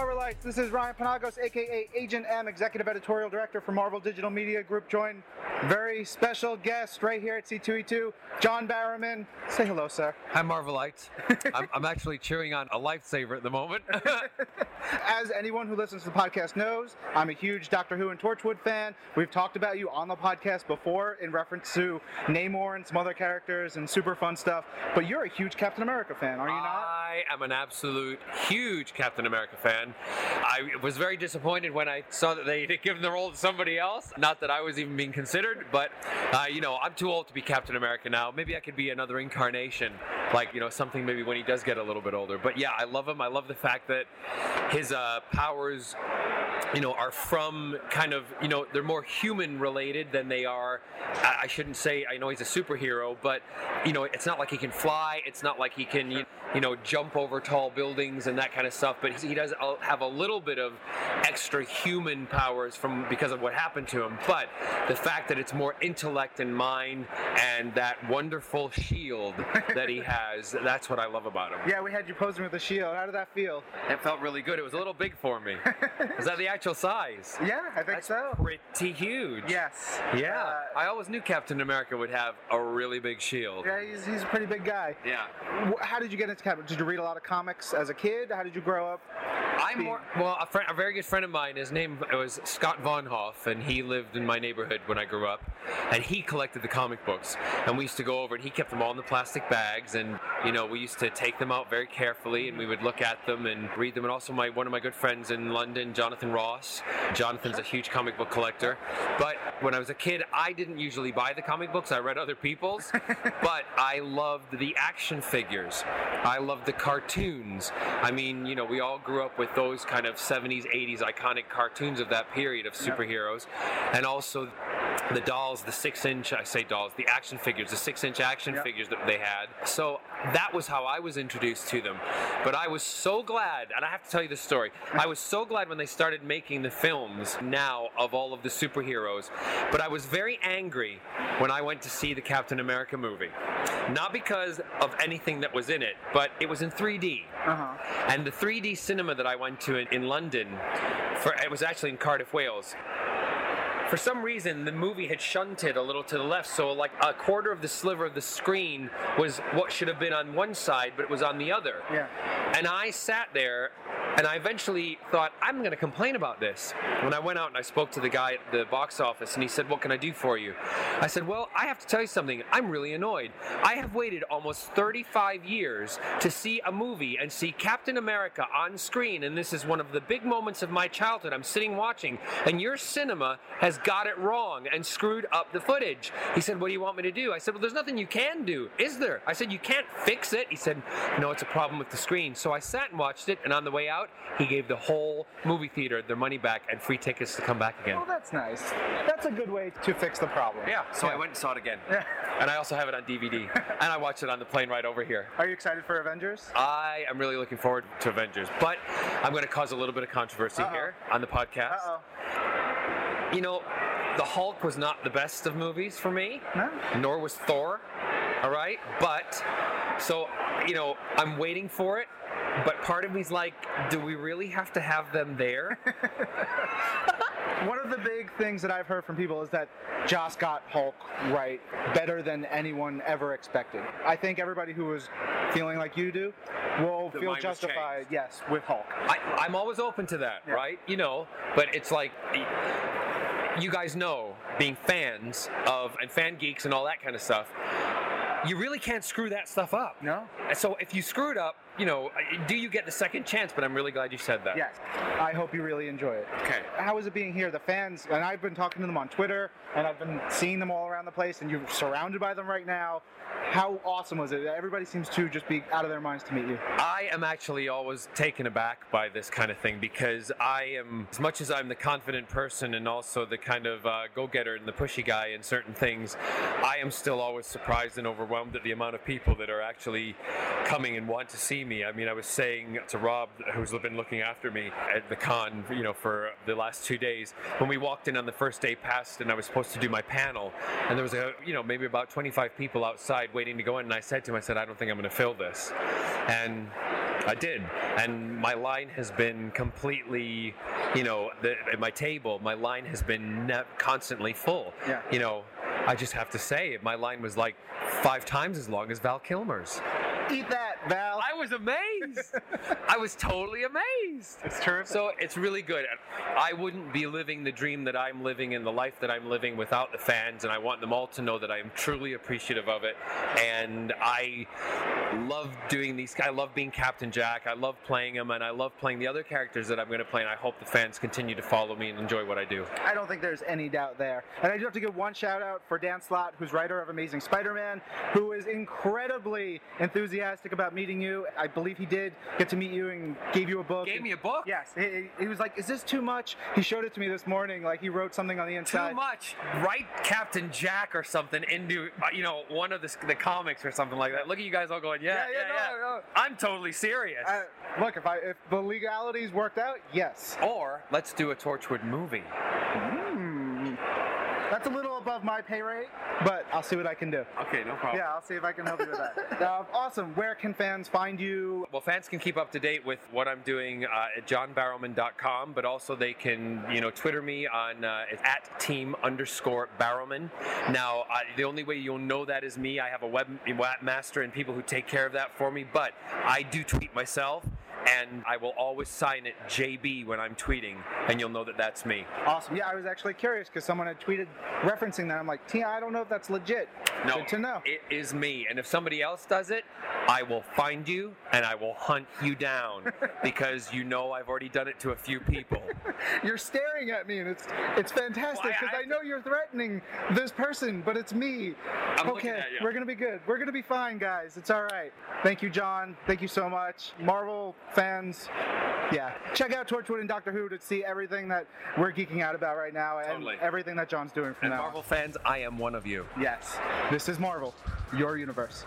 Marvelites. This is Ryan Penagos, aka Agent M, Executive Editorial Director for Marvel Digital Media Group. Joined very special guest right here at C2E2, John Barrowman. Say hello, sir. Hi, Marvelites. I'm, I'm actually cheering on a lifesaver at the moment. As anyone who listens to the podcast knows, I'm a huge Doctor Who and Torchwood fan. We've talked about you on the podcast before in reference to Namor and some other characters and super fun stuff. But you're a huge Captain America fan, are you not? I am an absolute huge Captain America fan. I was very disappointed when I saw that they had given the role to somebody else. Not that I was even being considered, but uh, you know, I'm too old to be Captain America now. Maybe I could be another incarnation, like you know, something maybe when he does get a little bit older. But yeah, I love him. I love the fact that his uh, powers you know, are from kind of, you know, they're more human related than they are. I, I shouldn't say, I know he's a superhero, but, you know, it's not like he can fly. It's not like he can, you, know, jump over tall buildings and that kind of stuff. But he does have a little bit of extra human powers from because of what happened to him. But the fact that it's more intellect and mind and that wonderful shield that he has, that's what I love about him. Yeah, we had you posing with the shield. How did that feel? It felt really good. It was a little big for me. Is that the actual size? Yeah, I think That's so. pretty huge. Yes. Yeah. Uh, I always knew Captain America would have a really big shield. Yeah, he's, he's a pretty big guy. Yeah. How did you get into comics? Did you read a lot of comics as a kid? How did you grow up? I'm more well. A, friend, a very good friend of mine. His name was Scott Von Hoff, and he lived in my neighborhood when I grew up. And he collected the comic books, and we used to go over, and he kept them all in the plastic bags, and you know we used to take them out very carefully, and we would look at them and read them. And also my one of my good friends in London, Jonathan Ross. Jonathan's a huge comic book collector. But when I was a kid, I didn't usually buy the comic books. I read other people's, but I loved the action figures. I loved the cartoons. I mean, you know, we all grew up with those kind of 70s, 80s iconic cartoons of that period of superheroes. And also the dolls, the six inch, I say dolls, the action figures, the six inch action Yep. figures that they had. So that was how I was introduced to them. But I was so glad, and I have to tell you this story. I was so glad when they started making the films now of all of the superheroes. But I was very angry when I went to see the Captain America movie. Not because of anything that was in it, but it was in 3D. Uh huh. And the 3D cinema that I went to in, in London, for it was actually in Cardiff, Wales. For some reason, the movie had shunted a little to the left, so like a quarter of the sliver of the screen was what should have been on one side, but it was on the other. Yeah. And I sat there and I eventually thought, I'm going to complain about this. When I went out and I spoke to the guy at the box office and he said, What can I do for you? I said, Well, I have to tell you something. I'm really annoyed. I have waited almost 35 years to see a movie and see Captain America on screen, and this is one of the big moments of my childhood. I'm sitting watching, and your cinema has got it wrong and screwed up the footage. He said, What do you want me to do? I said, Well, there's nothing you can do, is there? I said, You can't fix it. He said, No, it's a problem with the screen. So I sat and watched it, and on the way out, he gave the whole movie theater their money back and free tickets to come back again. Well, that's nice. That's a good way to fix the problem. Yeah, so I went and saw it again. Yeah. And I also have it on DVD. and I watched it on the plane right over here. Are you excited for Avengers? I am really looking forward to Avengers, but I'm going to cause a little bit of controversy Uh-oh. here on the podcast. Uh oh. You know, the Hulk was not the best of movies for me, No? nor was Thor. All right, but so you know, I'm waiting for it. But part of me's like, do we really have to have them there? One of the big things that I've heard from people is that Joss got Hulk right better than anyone ever expected. I think everybody who was feeling like you do will The feel justified, yes, with Hulk. I, I'm always open to that, Yeah. right? You know, but it's like you guys know, being fans of and fan geeks and all that kind of stuff, you really can't screw that stuff up. No? So if you screw it up, you know, do you get the second chance? But I'm really glad you said that. Yes. I hope you really enjoy it. Okay. How is it being here? The fans, and I've been talking to them on Twitter, and I've been seeing them all around the place, and you're surrounded by them right now. How awesome was it? Everybody seems to just be out of their minds to meet you. I am actually always taken aback by this kind of thing because I am, as much as I'm the confident person and also the kind of uh, go getter and the pushy guy in certain things, I am still always surprised and overwhelmed at the amount of people that are actually coming and want to see me. I mean, I was saying to Rob, who's been looking after me at the con, you know, for the last two days, when we walked in on the first day past and I was supposed to do my panel, and there was a, you know, maybe about 25 people outside waiting to go in, and I said to him, I said, I don't think I'm going to fill this. And I did, and my line has been completely, you know, the, at my table, my line has been ne- constantly full. Yeah. You know, I just have to say, my line was like five times as long as Val Kilmer's. Eat that, Was amazed. I was totally amazed. it's terrific. So it's really good. I wouldn't be living the dream that I'm living and the life that I'm living without the fans, and I want them all to know that I am truly appreciative of it. And I love doing these. I love being Captain Jack. I love playing him, and I love playing the other characters that I'm going to play. And I hope the fans continue to follow me and enjoy what I do. I don't think there's any doubt there. And I do have to give one shout out for Dan Slott, who's writer of Amazing Spider-Man, who is incredibly enthusiastic about meeting you. I believe he did get to meet you and gave you a book. Gave me a book. Yes, he, he was like, "Is this too much?" He showed it to me this morning. Like he wrote something on the inside. Too much. Write Captain Jack or something into uh, you know one of the, the comics or something like that. Look at you guys all going, yeah, Yeah, yeah, yeah, yeah. no, no. I'm totally serious. Uh, look, if I if the legalities worked out, yes. or let's do a Torchwood movie. Hmm. That's a little above my pay rate, but I'll see what I can do. Okay, no problem. Yeah, I'll see if I can help you with that. Uh, awesome. Where can fans find you? Well, fans can keep up to date with what I'm doing uh, at johnbarrowman.com, but also they can, you know, Twitter me on uh, at team underscore Barrowman. Now, uh, the only way you'll know that is me. I have a web webmaster and people who take care of that for me, but I do tweet myself. And I will always sign it JB when I'm tweeting, and you'll know that that's me. Awesome. Yeah, I was actually curious because someone had tweeted referencing that. I'm like, Tia, I don't know if that's legit. No, Good to know. It is me. And if somebody else does it, I will find you and I will hunt you down because you know I've already done it to a few people. You're staring at me, and it's it's fantastic Well, I- because I- I, know you're threatening this person, but it's me. I'm okay, we're gonna be good. We're gonna be fine, guys. It's all right. Thank you, John. Thank you so much, Marvel fans. Yeah, check out Torchwood and Doctor Who to see everything that we're geeking out about right now, and Totally. everything that John's doing from And now. on. Marvel fans, I am one of you. Yes, this is Marvel, your universe.